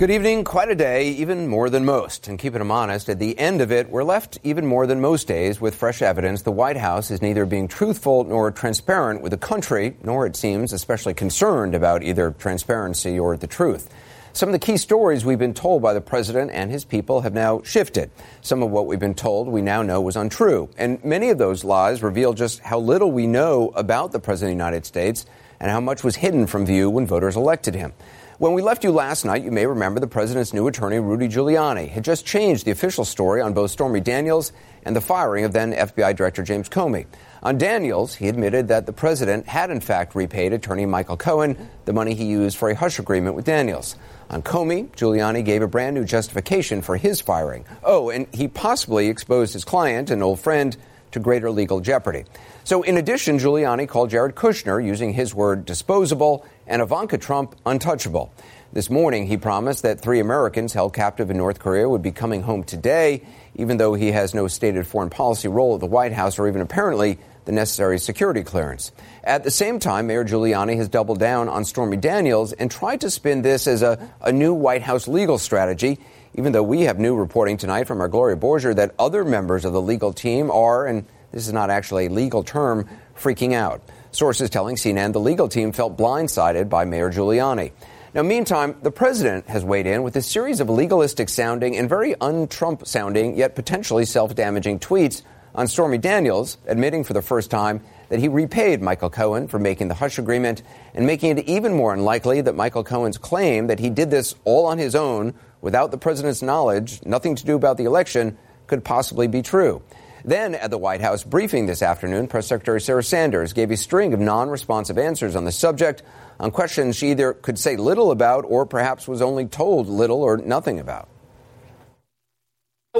Good evening. Quite a day, even more than most. And keeping them honest, at the end of it, we're left even more than most days with fresh evidence the White House is neither being truthful nor transparent with the country, nor it seems especially concerned about either transparency or the truth. Some of the key stories we've been told by the president and his people have now shifted. Some of what we've been told we now know was untrue. And many of those lies reveal just how little we know about the president of the United States and how much was hidden from view when voters elected him. When we left you last night, you may remember the president's new attorney, Rudy Giuliani, had just changed the official story on both Stormy Daniels and the firing of then FBI Director James Comey. On Daniels, he admitted that the president had in fact repaid attorney Michael Cohen the money he used for a hush agreement with Daniels. On Comey, Giuliani gave a brand new justification for his firing. Oh, and he possibly exposed his client, an old friend, to greater legal jeopardy. So, in addition, Giuliani called Jared Kushner, using his word disposable, and Ivanka Trump untouchable. This morning, he promised that three Americans held captive in North Korea would be coming home today, even though he has no stated foreign policy role at the White House or even apparently the necessary security clearance. At the same time, Mayor Giuliani has doubled down on Stormy Daniels and tried to spin this as a, a new White House legal strategy, even though we have new reporting tonight from our Gloria Borger that other members of the legal team are, and this is not actually a legal term, freaking out. Sources telling CNN the legal team felt blindsided by Mayor Giuliani. Now, meantime, the president has weighed in with a series of legalistic sounding and very un Trump sounding, yet potentially self damaging tweets on Stormy Daniels, admitting for the first time that he repaid Michael Cohen for making the hush agreement and making it even more unlikely that Michael Cohen's claim that he did this all on his own without the president's knowledge, nothing to do about the election, could possibly be true. Then, at the White House briefing this afternoon, Press Secretary Sarah Sanders gave a string of non responsive answers on the subject on questions she either could say little about or perhaps was only told little or nothing about.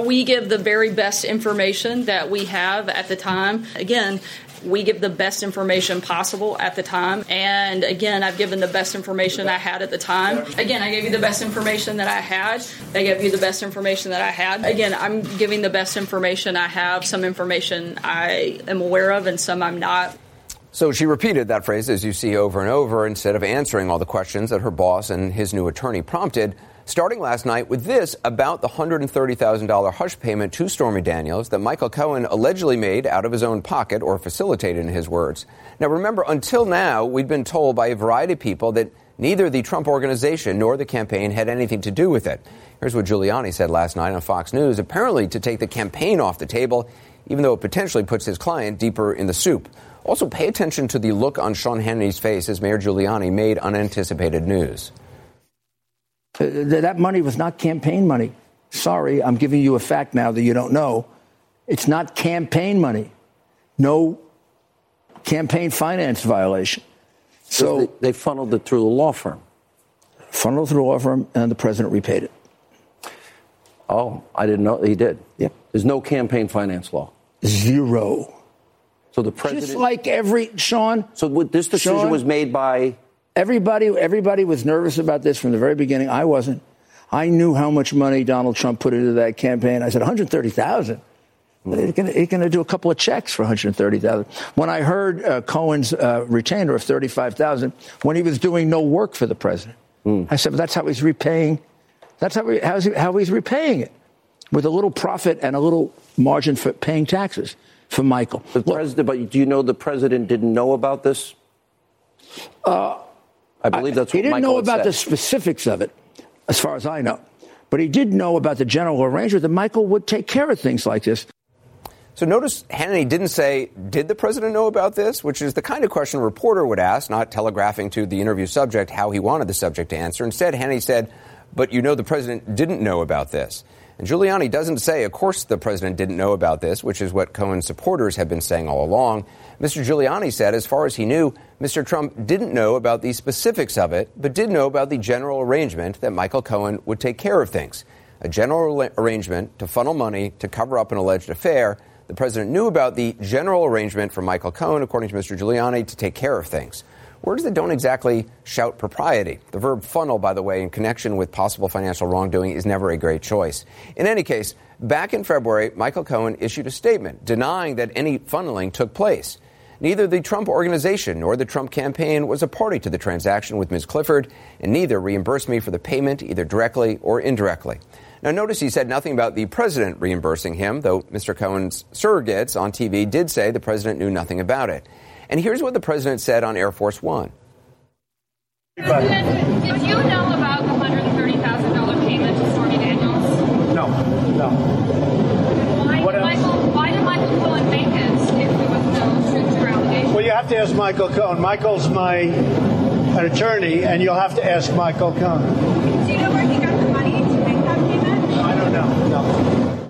We give the very best information that we have at the time. Again, we give the best information possible at the time. And again, I've given the best information I had at the time. Again, I gave you the best information that I had. I gave you the best information that I had. Again, I'm giving the best information I have. Some information I am aware of, and some I'm not. So she repeated that phrase, as you see over and over, instead of answering all the questions that her boss and his new attorney prompted starting last night with this about the $130,000 hush payment to Stormy Daniels that Michael Cohen allegedly made out of his own pocket or facilitated in his words. Now, remember, until now, we'd been told by a variety of people that neither the Trump organization nor the campaign had anything to do with it. Here's what Giuliani said last night on Fox News, apparently to take the campaign off the table, even though it potentially puts his client deeper in the soup. Also, pay attention to the look on Sean Hannity's face as Mayor Giuliani made unanticipated news. That money was not campaign money. Sorry, I'm giving you a fact now that you don't know. It's not campaign money. No campaign finance violation. So, they, they, funneled it through the law firm. Funneled through the law firm, and the president repaid it. Oh, I didn't know he did. Yeah. There's no campaign finance law. Zero. So the president, just like every Sean. So this decision Sean, was made by Everybody, everybody was nervous about this from the very beginning. I wasn't. I knew how much money Donald Trump put into that campaign. I said 130,000. He's going to do a couple of checks for 130,000. When I heard uh, Cohen's uh, retainer of 35,000, when he was doing no work for the president, mm. I said, "That's how he's repaying. That's how, he, how he's repaying it, with a little profit and a little margin for paying taxes for Michael." The Look, president, but do you know the president didn't know about this? Uh, I believe that's what I, he didn't Michael know about said. the specifics of it, as far as I know. But he did know about the general arrangement that Michael would take care of things like this. So notice Hannity didn't say, Did the president know about this? Which is the kind of question a reporter would ask, not telegraphing to the interview subject how he wanted the subject to answer. Instead, Hannity said, But you know the president didn't know about this. And Giuliani doesn't say, Of course the president didn't know about this, which is what Cohen's supporters have been saying all along. Mr. Giuliani said, as far as he knew, Mr. Trump didn't know about the specifics of it, but did know about the general arrangement that Michael Cohen would take care of things. A general arrangement to funnel money to cover up an alleged affair. The president knew about the general arrangement for Michael Cohen, according to Mr. Giuliani, to take care of things. Words that don't exactly shout propriety. The verb funnel, by the way, in connection with possible financial wrongdoing, is never a great choice. In any case, back in February, Michael Cohen issued a statement denying that any funneling took place. Neither the Trump organization nor the Trump campaign was a party to the transaction with Ms. Clifford, and neither reimbursed me for the payment either directly or indirectly. Now, notice he said nothing about the president reimbursing him, though Mr. Cohen's surrogates on TV did say the president knew nothing about it. And here's what the president said on Air Force One. Did you know about the $130,000 payment to Stormy Daniels? No, no. Why What did, else? Michael, why did Michael Cohen make it if there was no truth to your allegation? Well, you have to ask Michael Cohen. Michael's my an attorney, and you'll have to ask Michael Cohen. Do you know where he got the money to make that payment? I don't know. No.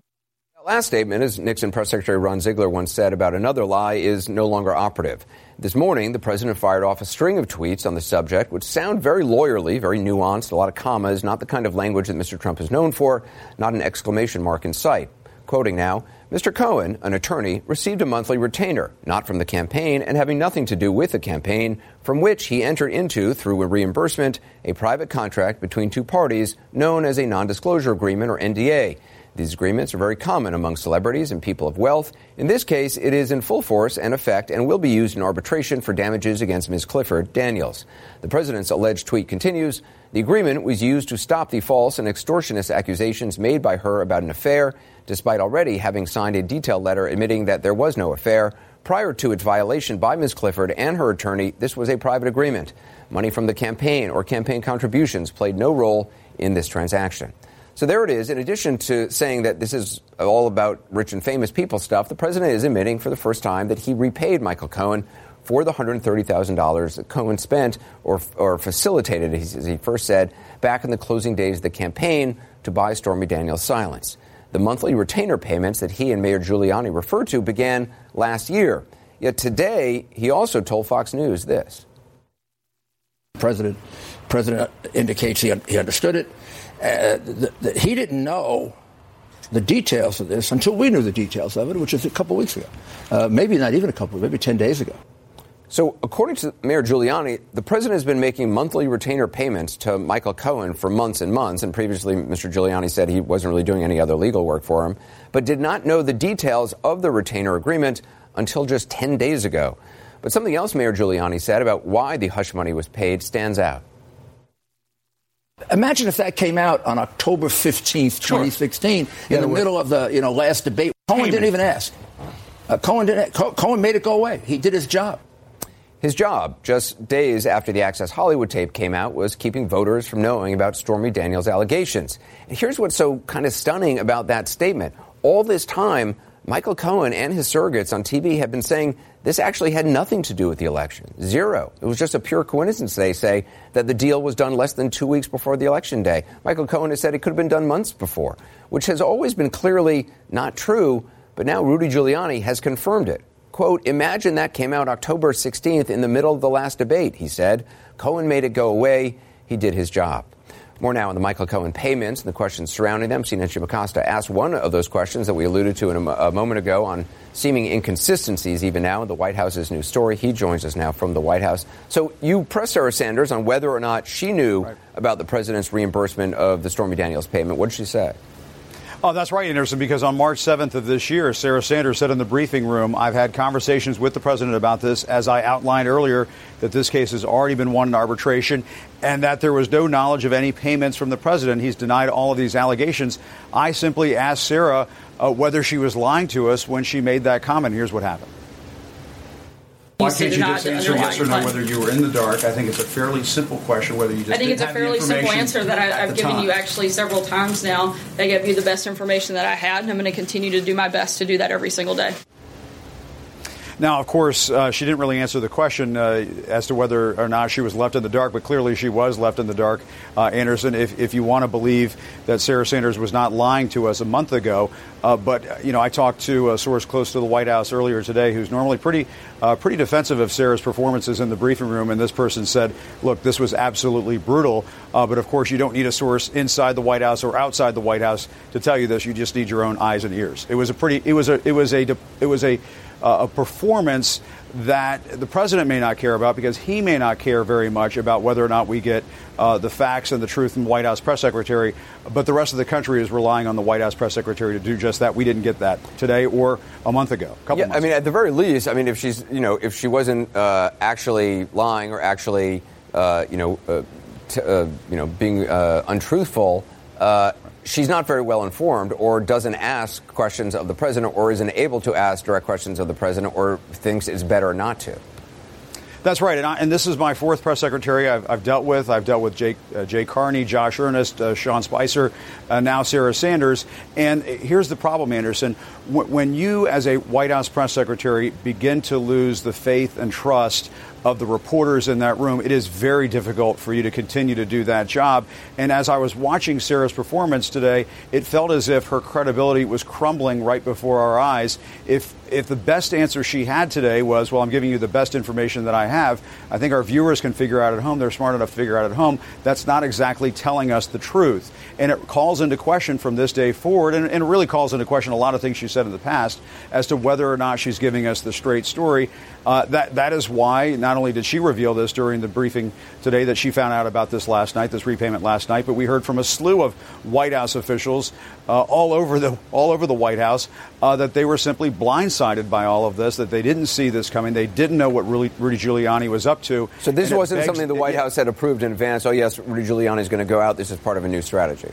That last statement, as Nixon Press Secretary Ron Ziegler once said about another lie, is no longer operative. This morning, the president fired off a string of tweets on the subject, which sound very lawyerly, very nuanced, a lot of commas, not the kind of language that Mr. Trump is known for, not an exclamation mark in sight. Quoting now, Mr. Cohen, an attorney, received a monthly retainer, not from the campaign and having nothing to do with the campaign, from which he entered into, through a reimbursement, a private contract between two parties known as a non-disclosure agreement or NDA. These agreements are very common among celebrities and people of wealth. In this case, it is in full force and effect and will be used in arbitration for damages against Ms. Clifford Daniels. The president's alleged tweet continues. The agreement was used to stop the false and extortionist accusations made by her about an affair, despite already having signed a detailed letter admitting that there was no affair. Prior to its violation by Ms. Clifford and her attorney, this was a private agreement. Money from the campaign or campaign contributions played no role in this transaction. So there it is. In addition to saying that this is all about rich and famous people stuff, the president is admitting for the first time that he repaid Michael Cohen for the $130,000 that Cohen spent or, or facilitated, as he first said, back in the closing days of the campaign to buy Stormy Daniels' silence. The monthly retainer payments that he and Mayor Giuliani referred to began last year. Yet today, he also told Fox News this. President, President indicates he, he understood it. Uh, th- he didn't know the details of this until we knew the details of it, which was a couple weeks ago. Uh, maybe not even a couple, maybe 10 days ago. So, according to Mayor Giuliani, the president has been making monthly retainer payments to Michael Cohen for months and months. And previously, Mr. Giuliani said he wasn't really doing any other legal work for him, but did not know the details of the retainer agreement until just 10 days ago. But something else Mayor Giuliani said about why the hush money was paid stands out. Imagine if that came out on October 15th, 2016, in the middle of the you know last debate. Cohen didn't even ask. Uh, Cohen didn't. Cohen made it go away. He did his job. His job, just days after the Access Hollywood tape came out, was keeping voters from knowing about Stormy Daniels' allegations. And here's what's so kind of stunning about that statement. All this time, Michael Cohen and his surrogates on TV have been saying this actually had nothing to do with the election. Zero. It was just a pure coincidence, they say, that the deal was done less than two weeks before the election day. Michael Cohen has said it could have been done months before, which has always been clearly not true, but now Rudy Giuliani has confirmed it. Quote, imagine that came out October 16th in the middle of the last debate, he said. Cohen made it go away. He did his job. More now on the Michael Cohen payments and the questions surrounding them. CNN Jim Acosta asked one of those questions that we alluded to in a, a moment ago on seeming inconsistencies even now in the White House's new story. He joins us now from the White House. So you pressed Sarah Sanders on whether or not she knew about the president's reimbursement of the Stormy Daniels payment. What did she say? Oh, that's right, Anderson, because on March 7th of this year, Sarah Sanders said in the briefing room, I've had conversations with the president about this, as I outlined earlier, that this case has already been won in arbitration and that there was no knowledge of any payments from the president. He's denied all of these allegations. I simply asked Sarah uh, whether she was lying to us when she made that comment. Here's what happened. Why to can't you just answer yes or no underlying whether you were in the dark? I think it's a fairly simple question whether you just I think it's a fairly simple answer that I, I've given time. you actually several times now. I gave you the best information that I had, and I'm going to continue to do my best to do that every single day. Now, of course, uh, she didn't really answer the question uh, as to whether or not she was left in the dark, but clearly she was left in the dark. Uh, Anderson, if, if you want to believe that Sarah Sanders was not lying to us a month ago, uh, but uh, you know, I talked to a source close to the White House earlier today, who's normally pretty uh, pretty defensive of Sarah's performances in the briefing room, and this person said, "Look, this was absolutely brutal." But of course, you don't need a source inside the White House or outside the White House to tell you this. You just need your own eyes and ears. It was a pretty. It was a. It was a. It was a a performance that the president may not care about because he may not care very much about whether or not we get uh, the facts and the truth from the White House press secretary. But the rest of the country is relying on the White House press secretary to do just that. We didn't get that today or a month ago. A couple Yeah, months I mean, ago. at the very least, I mean, if she's, you know, if she wasn't uh, actually lying or actually, uh, you know, uh, t- uh, you know, being uh, untruthful, uh, she's not very well informed, or doesn't ask questions of the president, or isn't able to ask direct questions of the president, or thinks it's better not to. That's right, and, I, and this is my fourth press secretary I've, I've dealt with. I've dealt with Jake, uh, Jay Carney, Josh Earnest, uh, Sean Spicer, uh, now Sarah Sanders. And here's the problem, Anderson. Wh- when you, as a White House press secretary, begin to lose the faith and trust of the reporters in that room, it is very difficult for you to continue to do that job. And as I was watching Sarah's performance today, it felt as if her credibility was crumbling right before our eyes. If if the best answer she had today was, well, I'm giving you the best information that I have, I think our viewers can figure out at home, they're smart enough to figure out at home, that's not exactly telling us the truth. And it calls into question from this day forward, and, and it really calls into question a lot of things she said in the past as to whether or not she's giving us the straight story. Uh, that, that is why not only did she reveal this during the briefing today that she found out about this last night, this repayment last night, but we heard from a slew of White House officials uh, all over the all over the White House uh, that they were simply blindsided by all of this, that they didn't see this coming, they didn't know what really Rudy Giuliani was up to. So this wasn't begs- something the White it- House had approved in advance. Oh, yes, Rudy Giuliani is going to go out. This is part of a new strategy.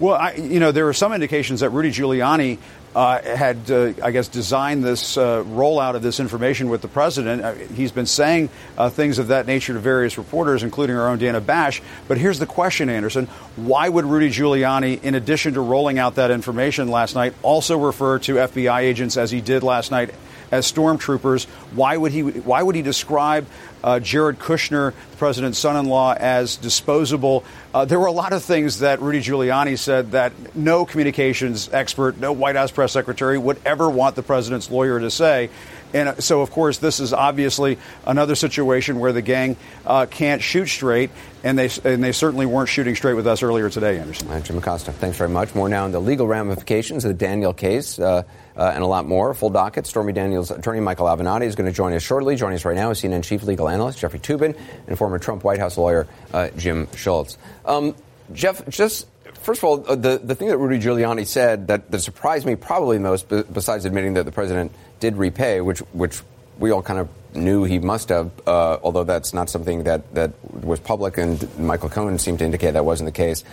Well, I, you know, there are some indications that Rudy Giuliani uh, had, uh, I guess, designed this uh, rollout of this information with the president. Uh, he's been saying uh, things of that nature to various reporters, including our own Dana Bash. But here's the question, Anderson: Why would Rudy Giuliani, in addition to rolling out that information last night, also refer to FBI agents as he did last night? As stormtroopers, why would he? Why would he describe uh, Jared Kushner, the president's son-in-law, as disposable? Uh, there were a lot of things that Rudy Giuliani said that no communications expert, no White House press secretary would ever want the president's lawyer to say. And uh, so, of course, this is obviously another situation where the gang uh, can't shoot straight, and they and they certainly weren't shooting straight with us earlier today, Anderson. Right, Jim Acosta, thanks very much. More now on the legal ramifications of the Daniel case uh, uh, and a lot more. Full docket. Stormy Daniels' attorney Michael Avenatti is going to join us shortly. Joining us right now is CNN chief legal analyst Jeffrey Toobin and former Trump White House lawyer uh, Jim Schultz. Um, Jeff, just first of all, uh, the, the thing that Rudy Giuliani said that, that surprised me probably most, b- besides admitting that the president did repay, which which we all kind of knew he must have, uh, although that's not something that, that was public, and Michael Cohen seemed to indicate that wasn't the case,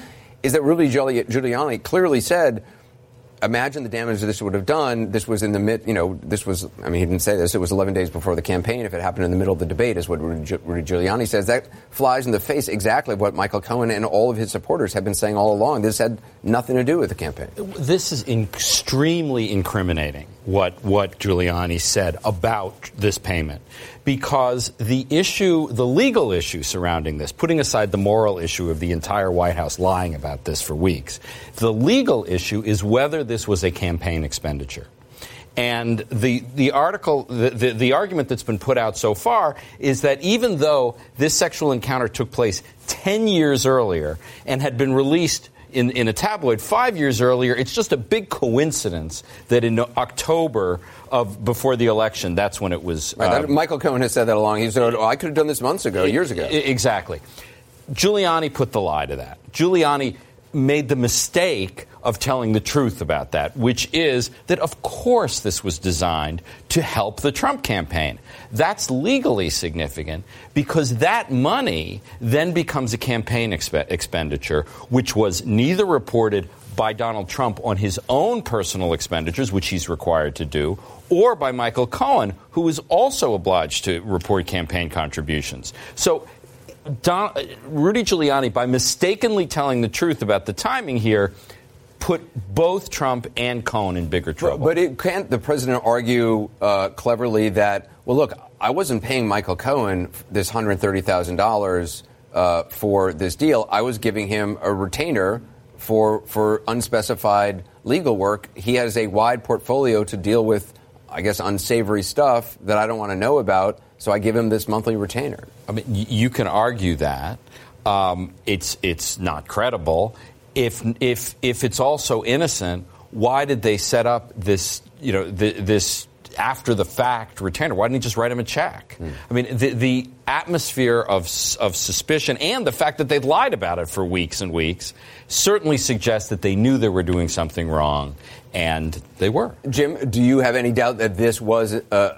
is that Rudy Giuliani clearly said, imagine the damage this would have done. This was in the mid, you know, this was, I mean, he didn't say this, it was 11 days before the campaign. If it happened in the middle of the debate, is what Rudy, Giuliani says. That flies in the face exactly of what Michael Cohen and all of his supporters have been saying all along. This had nothing to do with the campaign. This is extremely incriminating what what Giuliani said about this payment because the issue the legal issue surrounding this putting aside the moral issue of the entire White House lying about this for weeks the legal issue is whether this was a campaign expenditure. And the, the article, the, the, the argument that's been put out so far is that even though this sexual encounter took place 10 years earlier and had been released in, in a tabloid five years earlier, it's just a big coincidence that in October of before the election, that's when it was. Right, that- uh, Michael Cohen has said that along. He said, oh, I could have done this months ago, years ago. Exactly. Giuliani put the lie to that. Giuliani made the mistake of telling the truth about that, which is that, of course, this was designed to help the Trump campaign. That's legally significant because that money then becomes a campaign expe- expenditure, which was neither reported by Donald Trump on his own personal expenditures, which he's required to do, or by Michael Cohen, who is also obliged to report campaign contributions. So Don, Rudy Giuliani, by mistakenly telling the truth about the timing here, put both Trump and Cohen in bigger trouble. But it, can't the president argue uh, cleverly that, well, look, I wasn't paying Michael Cohen this $130,000 uh, for this deal. I was giving him a retainer for, for unspecified legal work. He has a wide portfolio to deal with, I guess, unsavory stuff that I don't want to know about. So I give him this monthly retainer. I mean, you can argue that. Um, it's, it's not credible. If, if, if it's also innocent, why did they set up this, you know, th- this after the fact retainer? Why didn't he just write him a check? I mean, the, the atmosphere of, of suspicion and the fact that they'd lied about it for weeks and weeks certainly suggests that they knew they were doing something wrong, and they were. Jim, do you have any doubt that this was uh,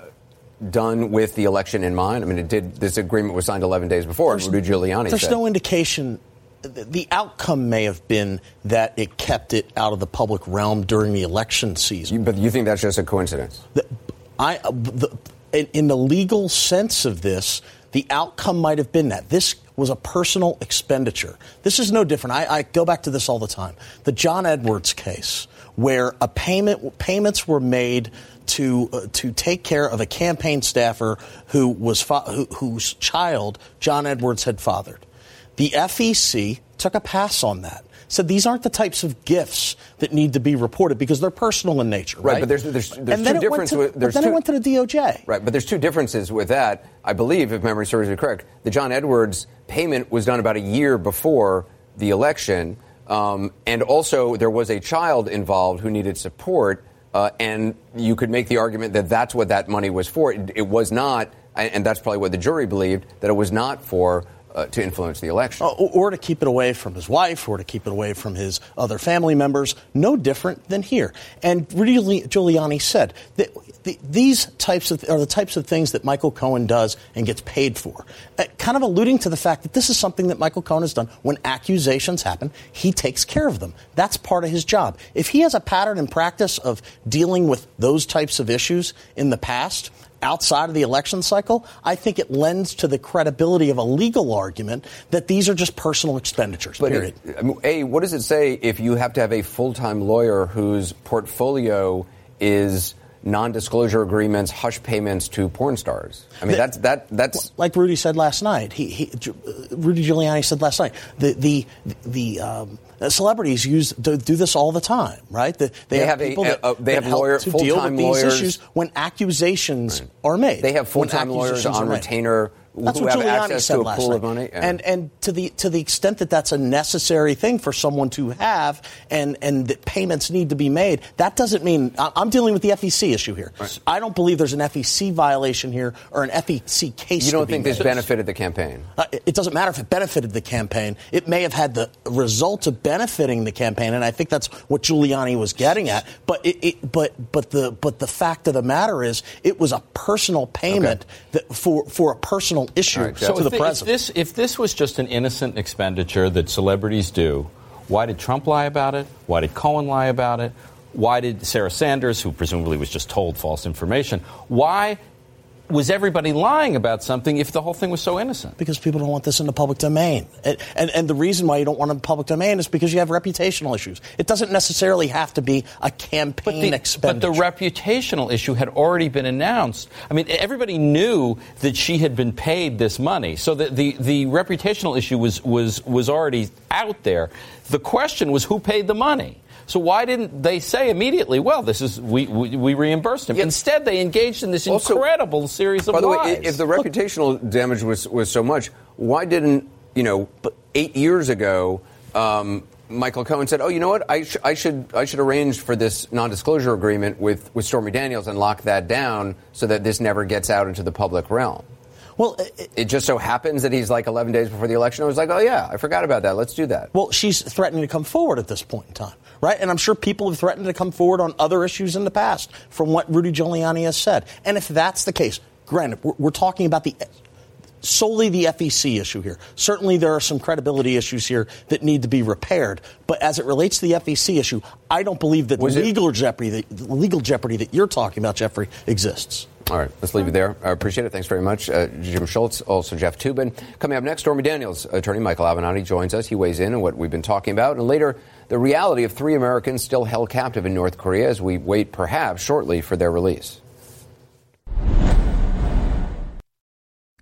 done with the election in mind? I mean, it did. This agreement was signed 11 days before. and Rudy Giuliani There's said. no indication. The the outcome may have been that it kept it out of the public realm during the election season. but you think that's just a coincidence? I, uh, the, in, in the legal sense of this, the outcome might have been that this was a personal expenditure. This is no different. I, I go back to this all the time. The John Edwards case, where a payment payments were made to uh, to take care of a campaign staffer who was fa- who, whose child John Edwards had fathered. The FEC took a pass on that. Said these aren't the types of gifts that need to be reported because they're personal in nature. Right, Right, but there's- there's- there's two differences with- there's then two- it went to the DOJ. Right, but there's two differences with that. I believe, if memory serves me correct, the John Edwards payment was done about a year before the election, um, and also there was a child involved who needed support, uh, and you could make the argument that that's what that money was for. It, it was not, and that's probably what the jury believed, that it was not for uh, to influence the election. Uh, or, or to keep it away from his wife, or to keep it away from his other family members. No different than here. And Rudy Giuliani said that the, these types of are the types of things that Michael Cohen does and gets paid for. Uh, kind of alluding to the fact that this is something that Michael Cohen has done. When accusations happen, he takes care of them. That's part of his job. If he has a pattern and practice of dealing with those types of issues in the past, outside of the election cycle, I think it lends to the credibility of a legal argument that these are just personal expenditures. But period. it- a, what does it say if you have to have a full-time lawyer whose portfolio is non-disclosure agreements, hush payments to porn stars? I mean, The- that's that that's like Rudy said last night. He, he uh, Rudy Giuliani said last night. The the the um, celebrities use do, do this all the time, right? The, They have people that, they that have help lawyer- to deal with these lawyers. issues when accusations are made. They have full-time lawyers on retainer. made. That's what Giuliani access said to a last pool night. of money. Yeah. And and to the to the extent that that's a necessary thing for someone to have, and and that payments need to be made, that doesn't mean I'm dealing with the FEC issue here. I don't believe there's an FEC violation here or an FEC case. you don't think this benefited the campaign? Uh, it doesn't matter if it benefited the campaign. It may have had the result of benefiting the campaign, and I think that's what Giuliani was getting at. But it, it but but the but the fact of the matter is, it was a personal payment that for for a personal issue to So the if, thi- if this if this was just an innocent expenditure that celebrities do, why did Trump lie about it? Why did Cohen lie about it? Why did Sarah Sanders, who presumably was just told false information, why was everybody lying about something if the whole thing was so innocent? because people don't want this in the public domain. And, and, and the reason why you don't want it in the public domain is because you have reputational issues. It doesn't necessarily have to be a campaign But the, expenditure. but the reputational issue had already been announced. I mean, everybody knew that she had been paid this money, so the, the, the reputational issue was, was, was already out there. The question was who paid the money. So why didn't they say immediately, well, this is we, we, we reimbursed him? Instead, they engaged in this Also- incredible series of By the lies. way, if the reputational damage was, was so much, why didn't, you know, eight years ago, um, Michael Cohen said, oh, you know what, I, sh- I, should, I should arrange for this non-disclosure agreement with, with Stormy Daniels and lock that down so that this never gets out into the public realm. well, it, It just so happens that he's like 11 days before the election. I was like, oh, yeah, I forgot about that. Let's do that. Well, she's threatening to come forward at this point in time, right? And I'm sure people have threatened to come forward on other issues in the past from what Rudy Giuliani has said. And if that's the case, granted, we're, we're talking about the solely the FEC issue here. Certainly, there are some credibility issues here that need to be repaired. But as it relates to the FEC issue, I don't believe that the legal jeopardy, that, the legal jeopardy that you're talking about, Jeffrey, exists. All right, let's leave it there. I appreciate it. Thanks very much, uh, Jim Schultz, also Jeff Toobin. Coming up next, Stormy Daniels attorney Michael Avenatti joins us. He weighs in on what we've been talking about, and later, the reality of three Americans still held captive in North Korea as we wait, perhaps shortly, for their release.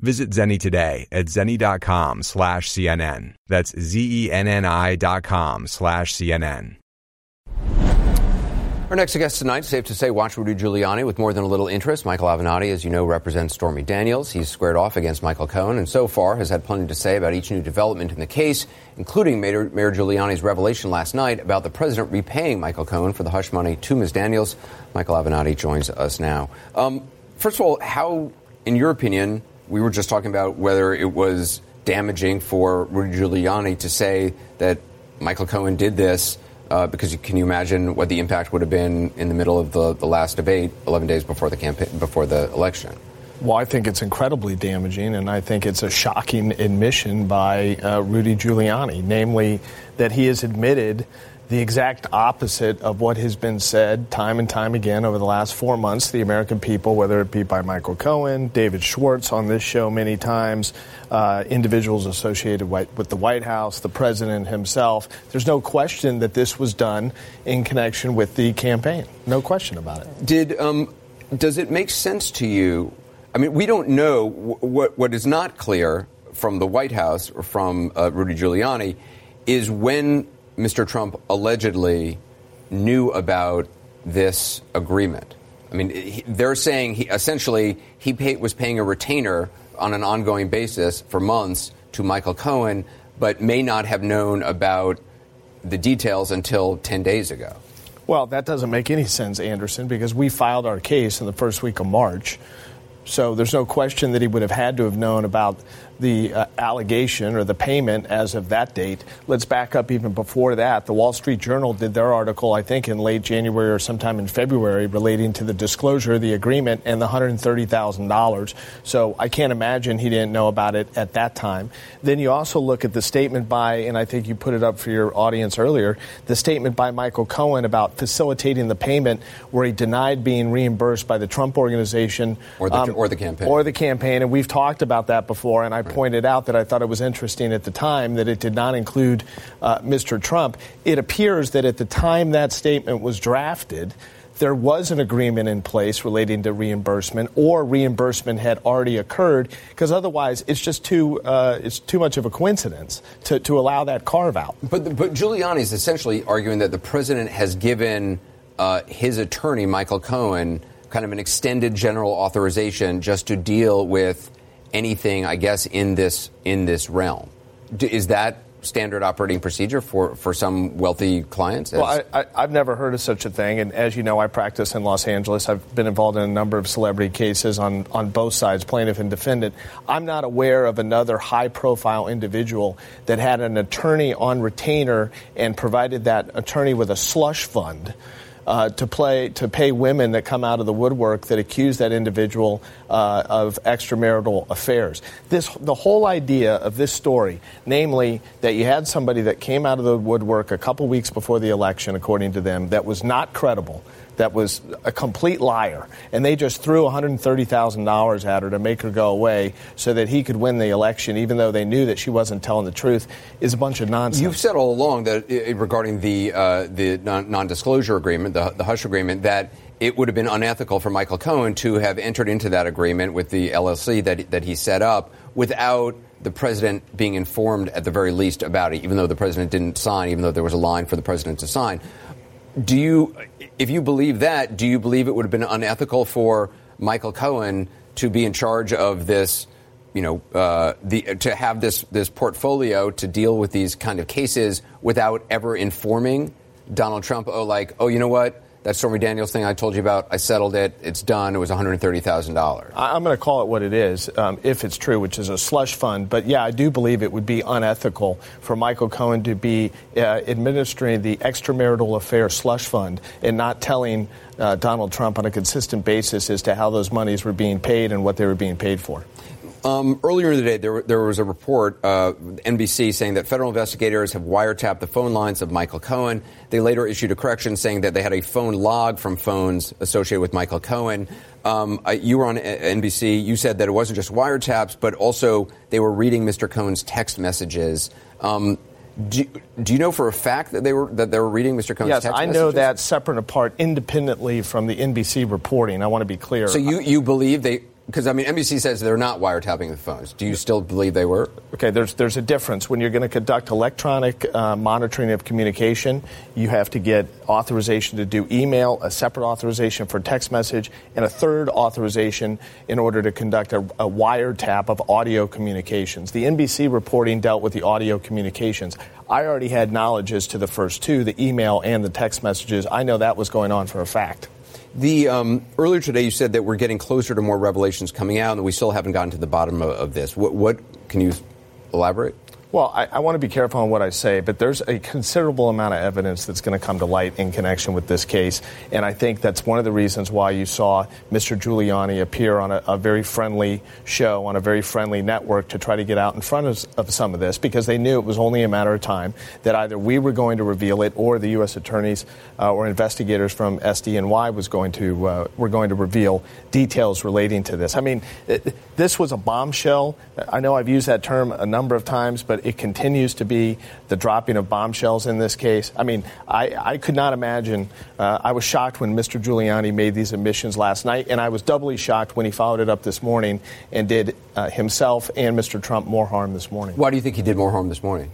Visit Zenni today at zenni.com slash CNN. That's Z-E-N-N-I dot com slash CNN. Our next guest tonight, safe to say, watch Rudy Giuliani with more than a little interest. Michael Avenatti, as you know, represents Stormy Daniels. He's squared off against Michael Cohen and so far has had plenty to say about each new development in the case, including Mayor, Mayor Giuliani's revelation last night about the president repaying Michael Cohen for the hush money to Ms. Daniels. Michael Avenatti joins us now. Um, first of all, how, in your opinion, we were just talking about whether it was damaging for Rudy Giuliani to say that Michael Cohen did this uh, because you, can you imagine what the impact would have been in the middle of the, the last debate, 11 days before the campaign, before the election? Well, I think it's incredibly damaging, and I think it's a shocking admission by uh, Rudy Giuliani, namely that he has admitted the exact opposite of what has been said time and time again over the last four months the American people, whether it be by Michael Cohen, David Schwartz on this show many times, uh, individuals associated with the White House, the president himself. There's no question that this was done in connection with the campaign. No question about it. Did um, does it make sense to you? I mean, we don't know what what is not clear from the White House or from uh, Rudy Giuliani is when Mr. Trump allegedly knew about this agreement. I mean, he, they're saying he, essentially he was paying a retainer on an ongoing basis for months to Michael Cohen, but may not have known about the details until 10 days ago. Well, that doesn't make any sense, Anderson, because we filed our case in the first week of March. So there's no question that he would have had to have known about the uh, allegation or the payment as of that date. Let's back up even before that. The Wall Street Journal did their article, I think, in late January or sometime in February relating to the disclosure of the agreement and the $130,000. So I can't imagine he didn't know about it at that time. Then you also look at the statement by, and I think you put it up for your audience earlier, the statement by Michael Cohen about facilitating the payment where he denied being reimbursed by the Trump organization or the, um, or the campaign. Or the campaign. And we've talked about that before, and I pointed out that I thought it was interesting at the time that it did not include uh, Mr. Trump. It appears that at the time that statement was drafted, there was an agreement in place relating to reimbursement, or reimbursement had already occurred, because otherwise it's just too uh, it's too much of a coincidence to, to allow that carve out. But but Giuliani is essentially arguing that the president has given uh, his attorney Michael Cohen kind of an extended general authorization just to deal with anything, I guess, in this in this realm. Is that standard operating procedure for, for some wealthy clients? Well, I, have never heard of such a thing. And as you know, I practice in Los Angeles. I've been involved in a number of celebrity cases on, on both sides, plaintiff and defendant. I'm not aware of another high profile individual that had an attorney on retainer and provided that attorney with a slush fund uh, to play to pay women that come out of the woodwork that accuse that individual uh, of extramarital affairs. This the whole idea of this story, namely that you had somebody that came out of the woodwork a couple weeks before the election, according to them, that was not credible that was a complete liar. And they just threw $130,000 at her to make her go away so that he could win the election, even though they knew that she wasn't telling the truth, is a bunch of nonsense. You've said all along that regarding the, uh, the non disclosure agreement, the, the hush agreement, that it would have been unethical for Michael Cohen to have entered into that agreement with the LLC that, that he set up without the president being informed at the very least about it, even though the president didn't sign, even though there was a line for the president to sign. Do you, if you believe that, do you believe it would have been unethical for Michael Cohen to be in charge of this you know, uh, the, to have this, this portfolio to deal with these kind of cases without ever informing Donald Trump, oh, like, oh, you know what? That Stormy Daniels thing I told you about, I settled it. It's done. It was $130,000. I- I'm going to call it what it is, um, if it's true, which is a slush fund. But yeah, I do believe it would be unethical for Michael Cohen to be uh, administering the extramarital affair slush fund and not telling uh, Donald Trump on a consistent basis as to how those monies were being paid and what they were being paid for. Um, earlier in the day, there, there was a report, uh, NBC, saying that federal investigators have wiretapped the phone lines of Michael Cohen. They later issued a correction saying that they had a phone log from phones associated with Michael Cohen. Um, you were on NBC. You said that it wasn't just wiretaps, but also they were reading Mr. Cohen's text messages. Um, do, do you know for a fact that they were that they were reading Mr. Cohen's yes, text I messages? know that separate and apart, independently from the NBC reporting. I want to be clear. So you, you believe they because I mean NBC says they're not wiretapping the phones. Do you still believe they were? Okay, there's there's a difference when you're going to conduct electronic uh, monitoring of communication. You have to get authorization to do email, a separate authorization for text message, and a third authorization in order to conduct a, a wiretap of audio communications. The NBC reporting dealt with the audio communications. I already had knowledge as to the first two, the email and the text messages. I know that was going on for a fact. The um, earlier today, you said that we're getting closer to more revelations coming out, and we still haven't gotten to the bottom of, of this. What, what can you elaborate? Well, I, I, want to be careful on what I say, but there's a considerable amount of evidence that's going to come to light in connection with this case. And I think that's one of the reasons why you saw Mr. Giuliani appear on a, a very friendly show, on a very friendly network to try to get out in front of, of, some of this, because they knew it was only a matter of time that either we were going to reveal it or the U.S. attorneys uh, or investigators from SDNY was going to, uh, were going to reveal details relating to this. I mean, it, this was a bombshell. I know I've used that term a number of times, but it continues to be the dropping of bombshells in this case. I mean, I, I could not imagine. Uh, I was shocked when Mr. Giuliani made these admissions last night, and I was doubly shocked when he followed it up this morning and did uh, himself and Mr. Trump more harm this morning. Why do you think he did more harm this morning?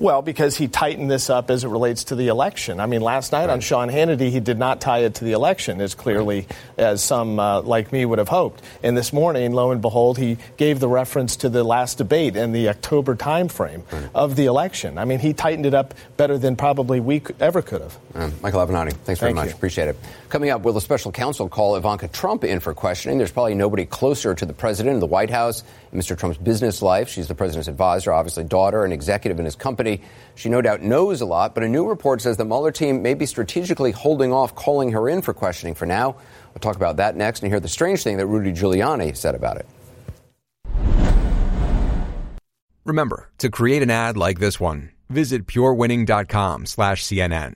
Well, because he tightened this up as it relates to the election. I mean, last night right. on Sean Hannity, he did not tie it to the election as clearly as some uh, like me would have hoped. And this morning, lo and behold, he gave the reference to the last debate and the October timeframe right. of the election. I mean, he tightened it up better than probably we ever could have. Uh, Michael Avenatti, thanks very Thank much. You. Appreciate it. Coming up, will the special counsel call Ivanka Trump in for questioning? There's probably nobody closer to the president in the White House Mr. Trump's business life. She's the president's advisor, obviously daughter and executive in his company. She no doubt knows a lot, but a new report says the Mueller team may be strategically holding off calling her in for questioning for now. We'll talk about that next and hear the strange thing that Rudy Giuliani said about it. Remember, to create an ad like this one, visit purewinning.com slash CNN.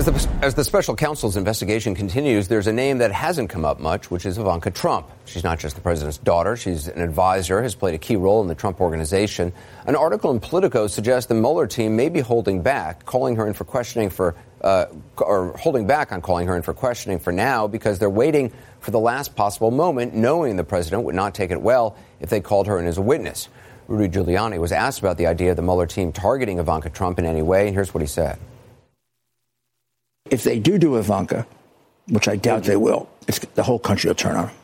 As the, as the, special counsel's investigation continues, there's a name that hasn't come up much, which is Ivanka Trump. She's not just the president's daughter, she's an advisor, has played a key role in the Trump organization. An article in Politico suggests the Mueller team may be holding back, calling her in for questioning for, uh, or holding back on calling her in for questioning for now because they're waiting for the last possible moment, knowing the president would not take it well if they called her in as a witness. Rudy Giuliani was asked about the idea of the Mueller team targeting Ivanka Trump in any way, and here's what he said. If they do do Ivanka, which I doubt they will, the whole country will turn on them.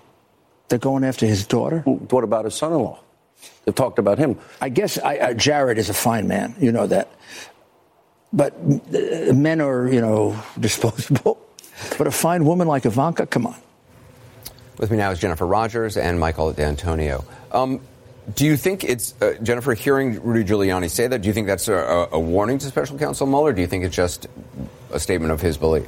They're going after his daughter. What about his son-in-law? They've talked about him. I guess I, uh, Jared is a fine man. You know that. But uh, men are, you know, disposable. But a fine woman like Ivanka, come on. With me now is Jennifer Rogers and Michael D'Antonio. Um, do you think it's, uh, Jennifer, hearing Rudy Giuliani say that, do you think that's a, a warning to special counsel Mueller? do you think it's just a statement of his belief?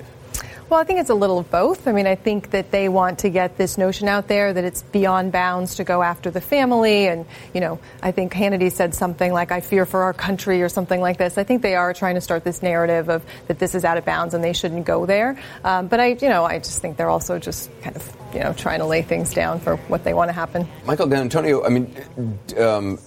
Well, I think it's a little of both. I mean, I think that they want to get this notion out there that it's beyond bounds to go after the family. And, you know, I think Hannity said something like, I fear for our country or something like this. I think they are trying to start this narrative of that this is out of bounds and they shouldn't go there. Um, but I, you know, I just think they're also just kind of, you know, trying to lay things down for what they want to happen. Michael D'Antonio, I mean, um,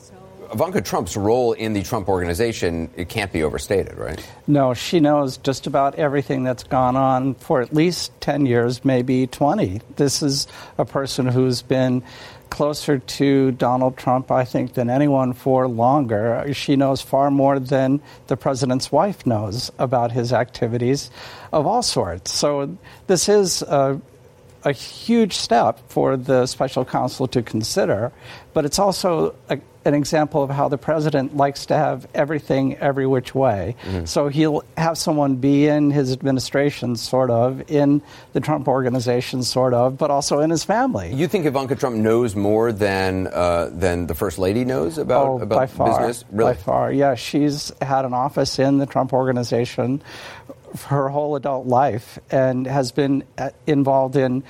Ivanka Trump's role in the Trump organization, it can't be overstated, right? No, she knows just about everything that's gone on for at least 10 years, maybe 20. This is a person who's been closer to Donald Trump, I think, than anyone for longer. She knows far more than the president's wife knows about his activities of all sorts. So this is a a huge step for the special counsel to consider, but it's also a, an example of how the president likes to have everything every which way. Mm-hmm. So he'll have someone be in his administration, sort of, in the Trump organization, sort of, but also in his family. You think Ivanka Trump knows more than uh, than the first lady knows about, oh, about by far, business? Really? By far, yeah. She's had an office in the Trump organization her whole adult life and has been uh, involved in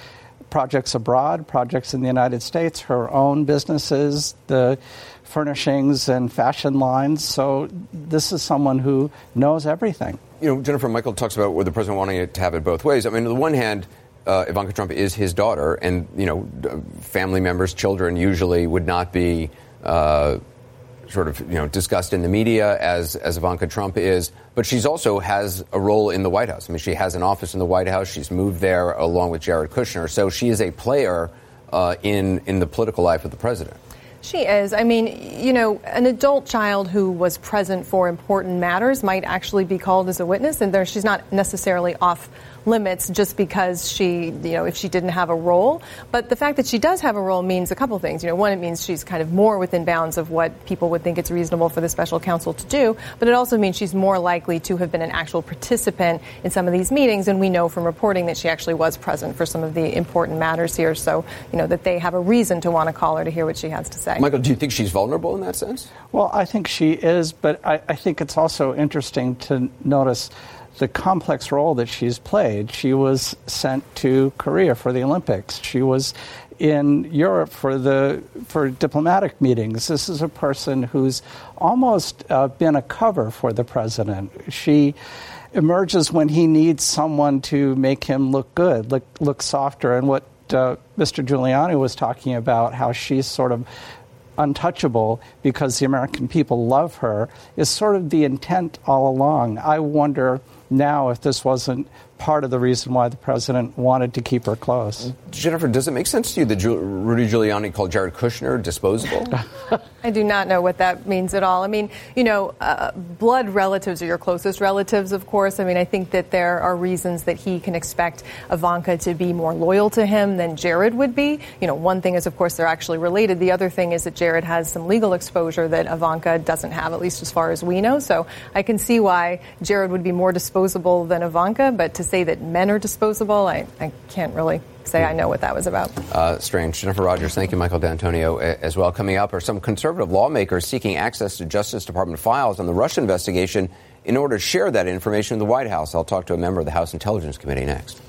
projects abroad, projects in the United States, her own businesses, the furnishings and fashion lines. So this is someone who knows everything. You know, Jennifer Michael talks about the president wanting to have it both ways. I mean, on the one hand, uh, Ivanka Trump is his daughter, and you know, family members, children usually would not be uh, sort of you know discussed in the media as as Ivanka Trump is, but she's also has a role in the White House. I mean, she has an office in the White House. She's moved there along with Jared Kushner, so she is a player uh, in in the political life of the president. She is. I mean, you know, an adult child who was present for important matters might actually be called as a witness, and there, she's not necessarily off limits just because she, you know, if she didn't have a role. But the fact that she does have a role means a couple things. You know, one, it means she's kind of more within bounds of what people would think it's reasonable for the special counsel to do. But it also means she's more likely to have been an actual participant in some of these meetings. And we know from reporting that she actually was present for some of the important matters here. So, you know, that they have a reason to want to call her to hear what she has to say. Michael, do you think she's vulnerable in that sense? Well, I think she is, but I, I think it's also interesting to notice the complex role that she's played. She was sent to Korea for the Olympics. She was in Europe for the for diplomatic meetings. This is a person who's almost uh, been a cover for the president. She emerges when he needs someone to make him look good, look look softer. And what uh, Mr. Giuliani was talking about, how she's sort of untouchable because the American people love her, is sort of the intent all along. I wonder now if this wasn't part of the reason why the president wanted to keep her close. Jennifer, does it make sense to you that Rudy Giuliani called Jared Kushner disposable? I do not know what that means at all. I mean, you know, uh, blood relatives are your closest relatives, of course. I mean, I think that there are reasons that he can expect Ivanka to be more loyal to him than Jared would be. You know, one thing is, of course, they're actually related. The other thing is that Jared has some legal exposure that Ivanka doesn't have, at least as far as we know. So I can see why Jared would be more disposable than Ivanka, but to say that men are disposable, I, I can't really say I know what that was about. Uh, strange. Jennifer Rogers, thank you, Michael D'Antonio, as well. Coming up are some conservative lawmakers seeking access to Justice Department files on the Russia investigation in order to share that information with the White House. I'll talk to a member of the House Intelligence Committee next.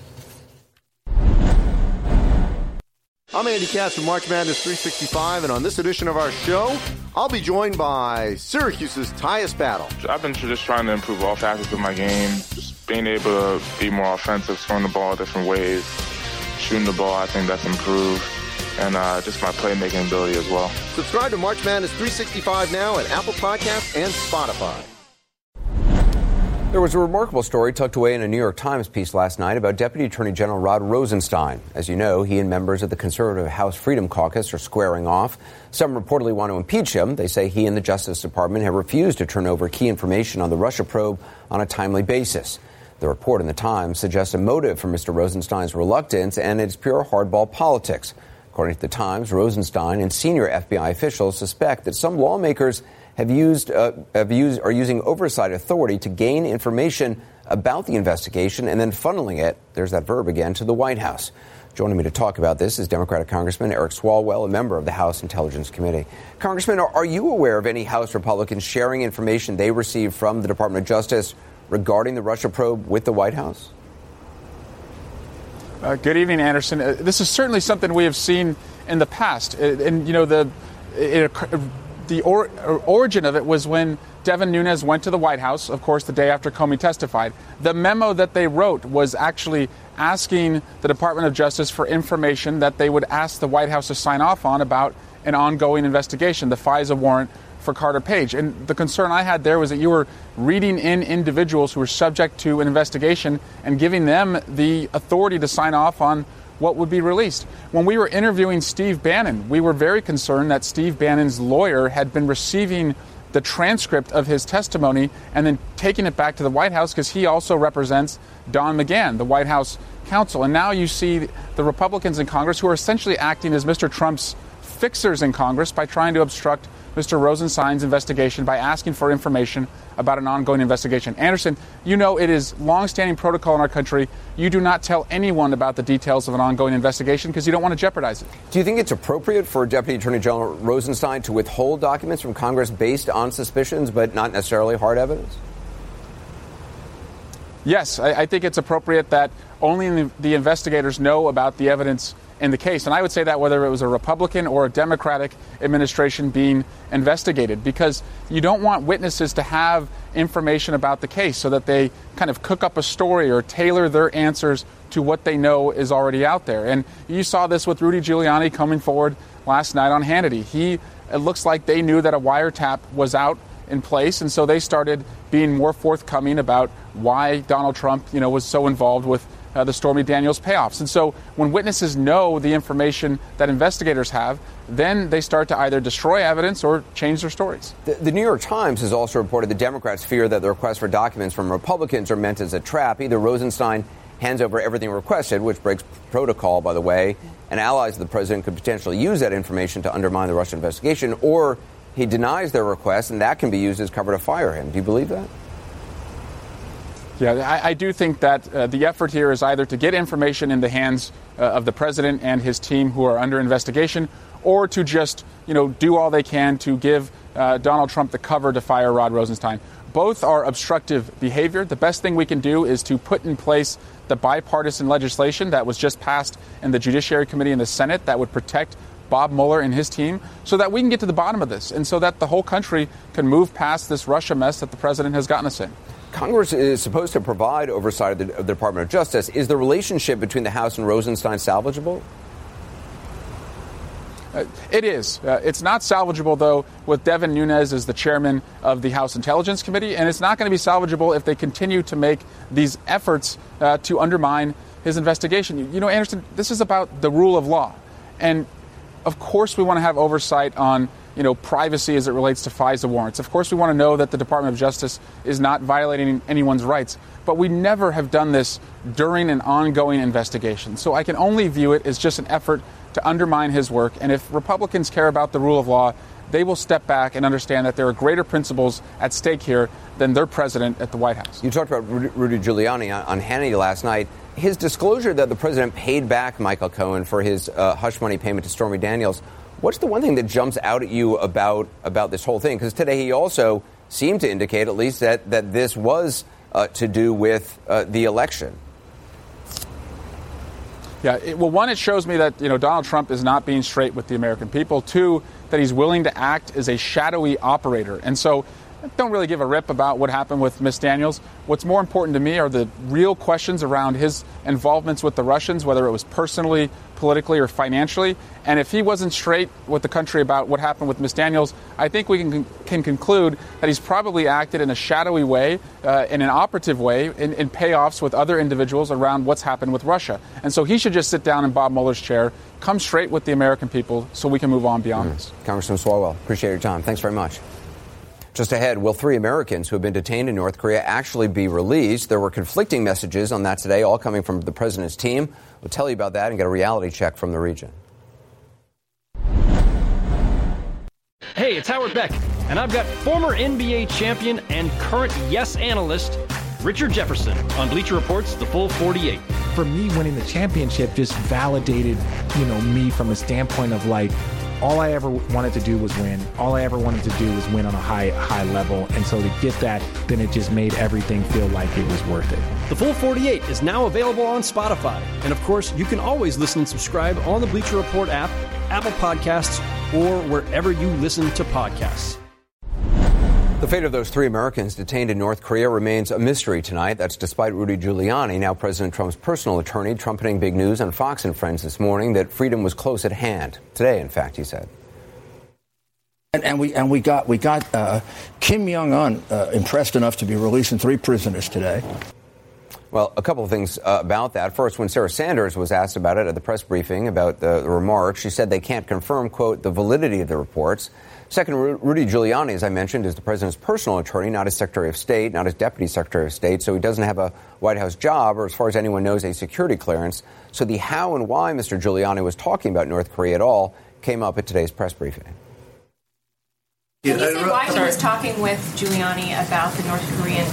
I'm Andy Katz from March Madness 365, and on this edition of our show, I'll be joined by Syracuse's Tyus Battle. I've been just trying to improve all facets of my game, just being able to be more offensive, throwing the ball different ways, shooting the ball. I think that's improved, and uh, just my playmaking ability as well. Subscribe to March Madness 365 now at Apple Podcasts and Spotify. There was a remarkable story tucked away in a New York Times piece last night about Deputy Attorney General Rod Rosenstein. As you know, he and members of the conservative House Freedom Caucus are squaring off. Some reportedly want to impeach him. They say he and the Justice Department have refused to turn over key information on the Russia probe on a timely basis. The report in the Times suggests a motive for Mr. Rosenstein's reluctance, and it's pure hardball politics. According to the Times, Rosenstein and senior FBI officials suspect that some lawmakers have used, uh, have used, are using oversight authority to gain information about the investigation and then funneling it, there's that verb again, to the White House. Joining me to talk about this is Democratic Congressman Eric Swalwell, a member of the House Intelligence Committee. Congressman, are you aware of any House Republicans sharing information they received from the Department of Justice regarding the Russia probe with the White House? Uh, good evening, Anderson. Uh, this is certainly something we have seen in the past, uh, and you know the it, the or, origin of it was when Devin Nunes went to the White House, of course, the day after Comey testified. The memo that they wrote was actually asking the Department of Justice for information that they would ask the White House to sign off on about an ongoing investigation, the FISA warrant for Carter Page. And the concern I had there was that you were reading in individuals who were subject to an investigation and giving them the authority to sign off on what would be released. When we were interviewing Steve Bannon, we were very concerned that Steve Bannon's lawyer had been receiving the transcript of his testimony and then taking it back to the White House because he also represents Don McGahn, the White House counsel. And now you see the Republicans in Congress who are essentially acting as Mr. Trump's fixers in Congress by trying to obstruct Mr. Rosenstein's investigation by asking for information about an ongoing investigation. Anderson, you know it is longstanding protocol in our country. You do not tell anyone about the details of an ongoing investigation because you don't want to jeopardize it. Do you think it's appropriate for Deputy Attorney General Rosenstein to withhold documents from Congress based on suspicions but not necessarily hard evidence? Yes, I, I think it's appropriate that only the, the investigators know about the evidence in the case. And I would say that whether it was a Republican or a Democratic administration being investigated, because you don't want witnesses to have information about the case so that they kind of cook up a story or tailor their answers to what they know is already out there. And you saw this with Rudy Giuliani coming forward last night on Hannity. He it looks like they knew that a wiretap was out in place, and so they started being more forthcoming about why Donald Trump, you know, was so involved with uh, the Stormy Daniels payoffs. And so when witnesses know the information that investigators have, then they start to either destroy evidence or change their stories. The, the, New York Times has also reported the Democrats fear that the requests for documents from Republicans are meant as a trap. Either Rosenstein hands over everything requested, which breaks protocol, by the way, and allies of the president could potentially use that information to undermine the Russian investigation, or he denies their request, and that can be used as cover to fire him. Do you believe that? Yeah, I, I do think that uh, the effort here is either to get information in the hands uh, of the president and his team who are under investigation, or to just you know do all they can to give uh, Donald Trump the cover to fire Rod Rosenstein. Both are obstructive behavior. The best thing we can do is to put in place the bipartisan legislation that was just passed in the Judiciary Committee in the Senate that would protect Bob Mueller and his team so that we can get to the bottom of this and so that the whole country can move past this Russia mess that the president has gotten us in. Congress is supposed to provide oversight of the, of the, Department of Justice. Is the relationship between the House and Rosenstein salvageable? Uh, it is. Uh, it's not salvageable, though, with Devin Nunes as the chairman of the House Intelligence Committee, and it's not going to be salvageable if they continue to make these efforts uh, to undermine his investigation. You know, Anderson, this is about the rule of law. And of course, we want to have oversight on you know, privacy as it relates to FISA warrants. Of course, we want to know that the Department of Justice is not violating anyone's rights, but we never have done this during an ongoing investigation. So I can only view it as just an effort to undermine his work. And if Republicans care about the rule of law, they will step back and understand that there are greater principles at stake here than their president at the White House. You talked about Rudy Giuliani on Hannity last night. His disclosure that the president paid back Michael Cohen for his uh, hush money payment to Stormy Daniels What's the one thing that jumps out at you about about this whole thing? Because today he also seemed to indicate, at least, that that this was uh, to do with uh, the election. Yeah, it, well, one, it shows me that you know Donald Trump is not being straight with the American people. Two, that he's willing to act as a shadowy operator, and so don't really give a rip about what happened with Miss Daniels. What's more important to me are the real questions around his involvements with the Russians, whether it was personally politically or financially. And if he wasn't straight with the country about what happened with Ms. Daniels, I think we can, can conclude that he's probably acted in a shadowy way, uh, in an operative way, in, in payoffs with other individuals around what's happened with Russia. And so he should just sit down in Bob Mueller's chair, come straight with the American people so we can move on beyond mm. this. Congressman Swalwell, appreciate your time. Thanks very much. Just ahead, will three Americans who have been detained in North Korea actually be released? There were conflicting messages on that today, all coming from the president's team. We'll tell you about that and get a reality check from the region. Hey, it's Howard Beck, and I've got former NBA champion and current Yes analyst Richard Jefferson on Bleacher Report's The Full 48. For me, winning the championship just validated, you know, me from a standpoint of like, all I ever wanted to do was win. All I ever wanted to do was win on a high high level. And so to get that, then it just made everything feel like it was worth it. The Full 48 is now available on Spotify. And of course, you can always listen and subscribe on the Bleacher Report app, Apple Podcasts, or wherever you listen to podcasts. The fate of those three Americans detained in North Korea remains a mystery tonight. That's despite Rudy Giuliani, now President Trump's personal attorney, trumpeting big news on Fox and Friends this morning that freedom was close at hand. Today, in fact, he said. And, and we and we got we got uh, Kim Jong Un uh, impressed enough to be releasing three prisoners today. Well, a couple of things uh, about that. First, when Sarah Sanders was asked about it at the press briefing about the, the remarks, she said they can't confirm, quote, the validity of the reports. Second, Rudy Giuliani, as I mentioned, is the president's personal attorney, not his Secretary of State, not his Deputy Secretary of State, so he doesn't have a White House job or, as far as anyone knows, a security clearance. So the how and why Mr. Giuliani was talking about North Korea at all came up at today's press briefing. Can you say why he was talking with Giuliani about the North Korean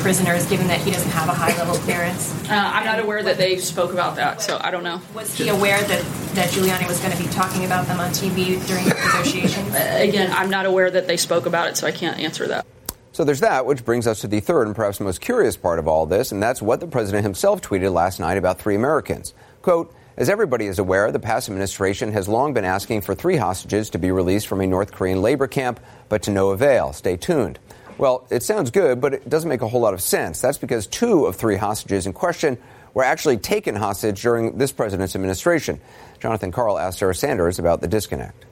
prisoners, given that he doesn't have a high level clearance? Uh, I'm not aware that they spoke about that, so I don't know. Was he aware that, that Giuliani was going to be talking about them on TV during the negotiations? Uh, again, I'm not aware that they spoke about it, so I can't answer that. So there's that, which brings us to the third and perhaps most curious part of all this, and that's what the president himself tweeted last night about three Americans. Quote, as everybody is aware, the past administration has long been asking for three hostages to be released from a North Korean labor camp, but to no avail. Stay tuned. Well, it sounds good, but it doesn't make a whole lot of sense. That's because two of three hostages in question were actually taken hostage during this president's administration. Jonathan Karl asked Sarah Sanders about the disconnect.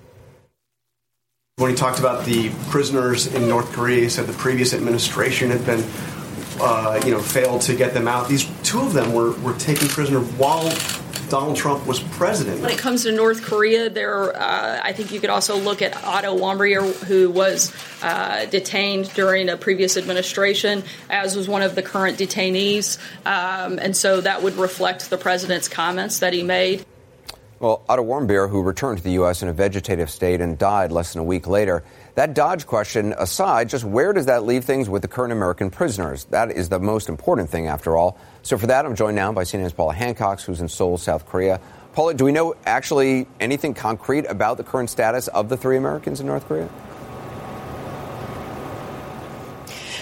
When he talked about the prisoners in North Korea, he said the previous administration had been, uh, you know, failed to get them out. These two of them were, were taken prisoner while Donald Trump was president. When it comes to North Korea, there, uh, I think you could also look at Otto Warmbier, who was uh, detained during a previous administration, as was one of the current detainees, um, and so that would reflect the president's comments that he made. Well, Otto Warmbier, who returned to the U.S. in a vegetative state and died less than a week later, that Dodge question aside, just where does that leave things with the current American prisoners? That is the most important thing, after all. So for that, I'm joined now by CNN's Paula Hancocks, who's in Seoul, South Korea. Paula, do we know actually anything concrete about the current status of the three Americans in North Korea?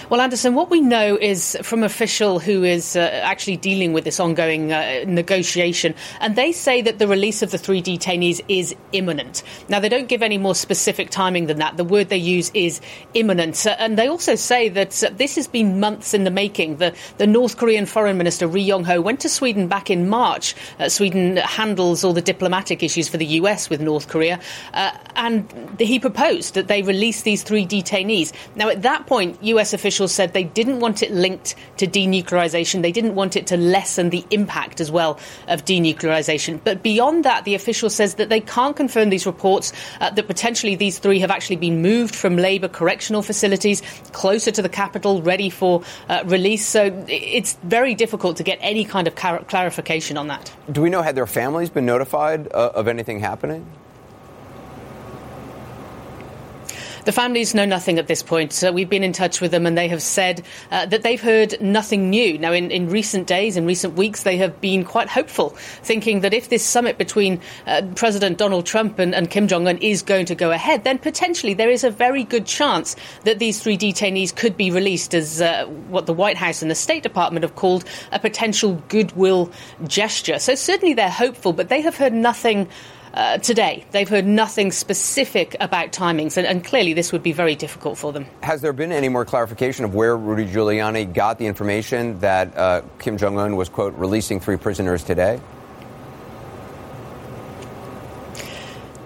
Well, Anderson, what we know is from official who is uh, actually dealing with this ongoing uh, negotiation, and they say that the release of the three detainees is imminent. Now, they don't give any more specific timing than that. The word they use is imminent. Uh, and they also say that uh, this has been months in the making. The, the North Korean Foreign Minister, Ri Yong ho, went to Sweden back in March. Uh, Sweden handles all the diplomatic issues for the US with North Korea. Uh, and he proposed that they release these three detainees. Now, at that point, US officials officials said they didn't want it linked to denuclearization. They didn't want it to lessen the impact as well of denuclearization. But beyond that, the official says that they can't confirm these reports uh, that potentially these three have actually been moved from Labour correctional facilities closer to the capital, ready for uh, release. So it's very difficult to get any kind of clarification on that. Do we know had their families been notified uh, of anything happening? The families know nothing at this point. So we've been in touch with them and they have said uh, that they've heard nothing new. Now, in, in recent days, in recent weeks, they have been quite hopeful, thinking that if this summit between uh, President Donald Trump and, and Kim Jong un is going to go ahead, then potentially there is a very good chance that these three detainees could be released as uh, what the White House and the State Department have called a potential goodwill gesture. So certainly they're hopeful, but they have heard nothing uh, today. They've heard nothing specific about timings, and, and, clearly this would be very difficult for them. Has there been any more clarification of where Rudy Giuliani got the information that uh, Kim Jong un was, quote, releasing three prisoners today?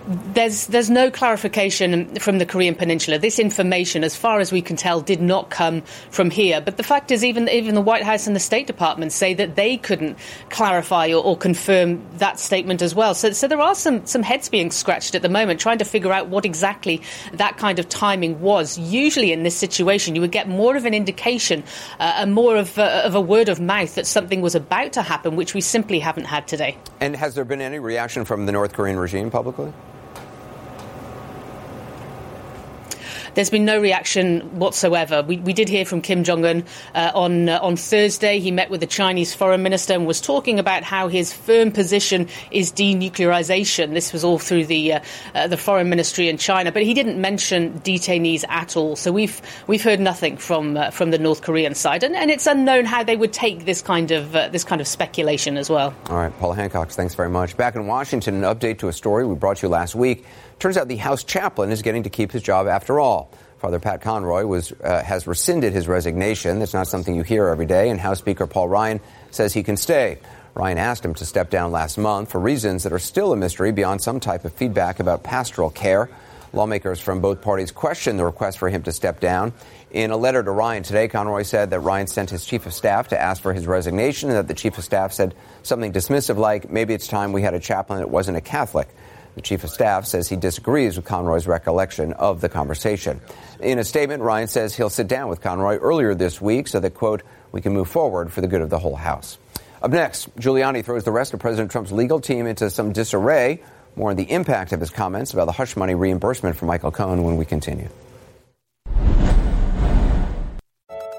There's there's no clarification from the Korean Peninsula. This information, as far as we can tell, did not come from here. But the fact is, even even the White House and the State Department say that they couldn't clarify or, or confirm that statement as well. So, so there are some some heads being scratched at the moment, trying to figure out what exactly that kind of timing was. Usually, in this situation, you would get more of an indication uh, and more of, uh, of a word of mouth that something was about to happen, which we simply haven't had today. And has there been any reaction from the North Korean regime publicly? There's been no reaction whatsoever. We, we did hear from Kim Jong Un uh, on uh, on Thursday. He met with the Chinese foreign minister and was talking about how his firm position is denuclearization. This was all through the uh, uh the foreign ministry in China, but he didn't mention detainees at all. So we've we've heard nothing from uh, from the North Korean side, and, and it's unknown how they would take this kind of uh, this kind of speculation as well. All right, Paula Hancocks, thanks very much. Back in Washington, an update to a story we brought you last week. Turns out the House chaplain is getting to keep his job after all. Father Pat Conroy was, uh, has rescinded his resignation. That's not something you hear every day, and House Speaker Paul Ryan says he can stay. Ryan asked him to step down last month for reasons that are still a mystery beyond some type of feedback about pastoral care. Lawmakers from both parties questioned the request for him to step down. In a letter to Ryan today, Conroy said that Ryan sent his chief of staff to ask for his resignation and that the chief of staff said something dismissive like, maybe it's time we had a chaplain that wasn't a Catholic. The chief of staff says he disagrees with Conroy's recollection of the conversation. In a statement, Ryan says he'll sit down with Conroy earlier this week so that, quote, we can move forward for the good of the whole House. Up next, Giuliani throws the rest of President Trump's legal team into some disarray. More on the impact of his comments about the hush money reimbursement for Michael Cohen when we continue.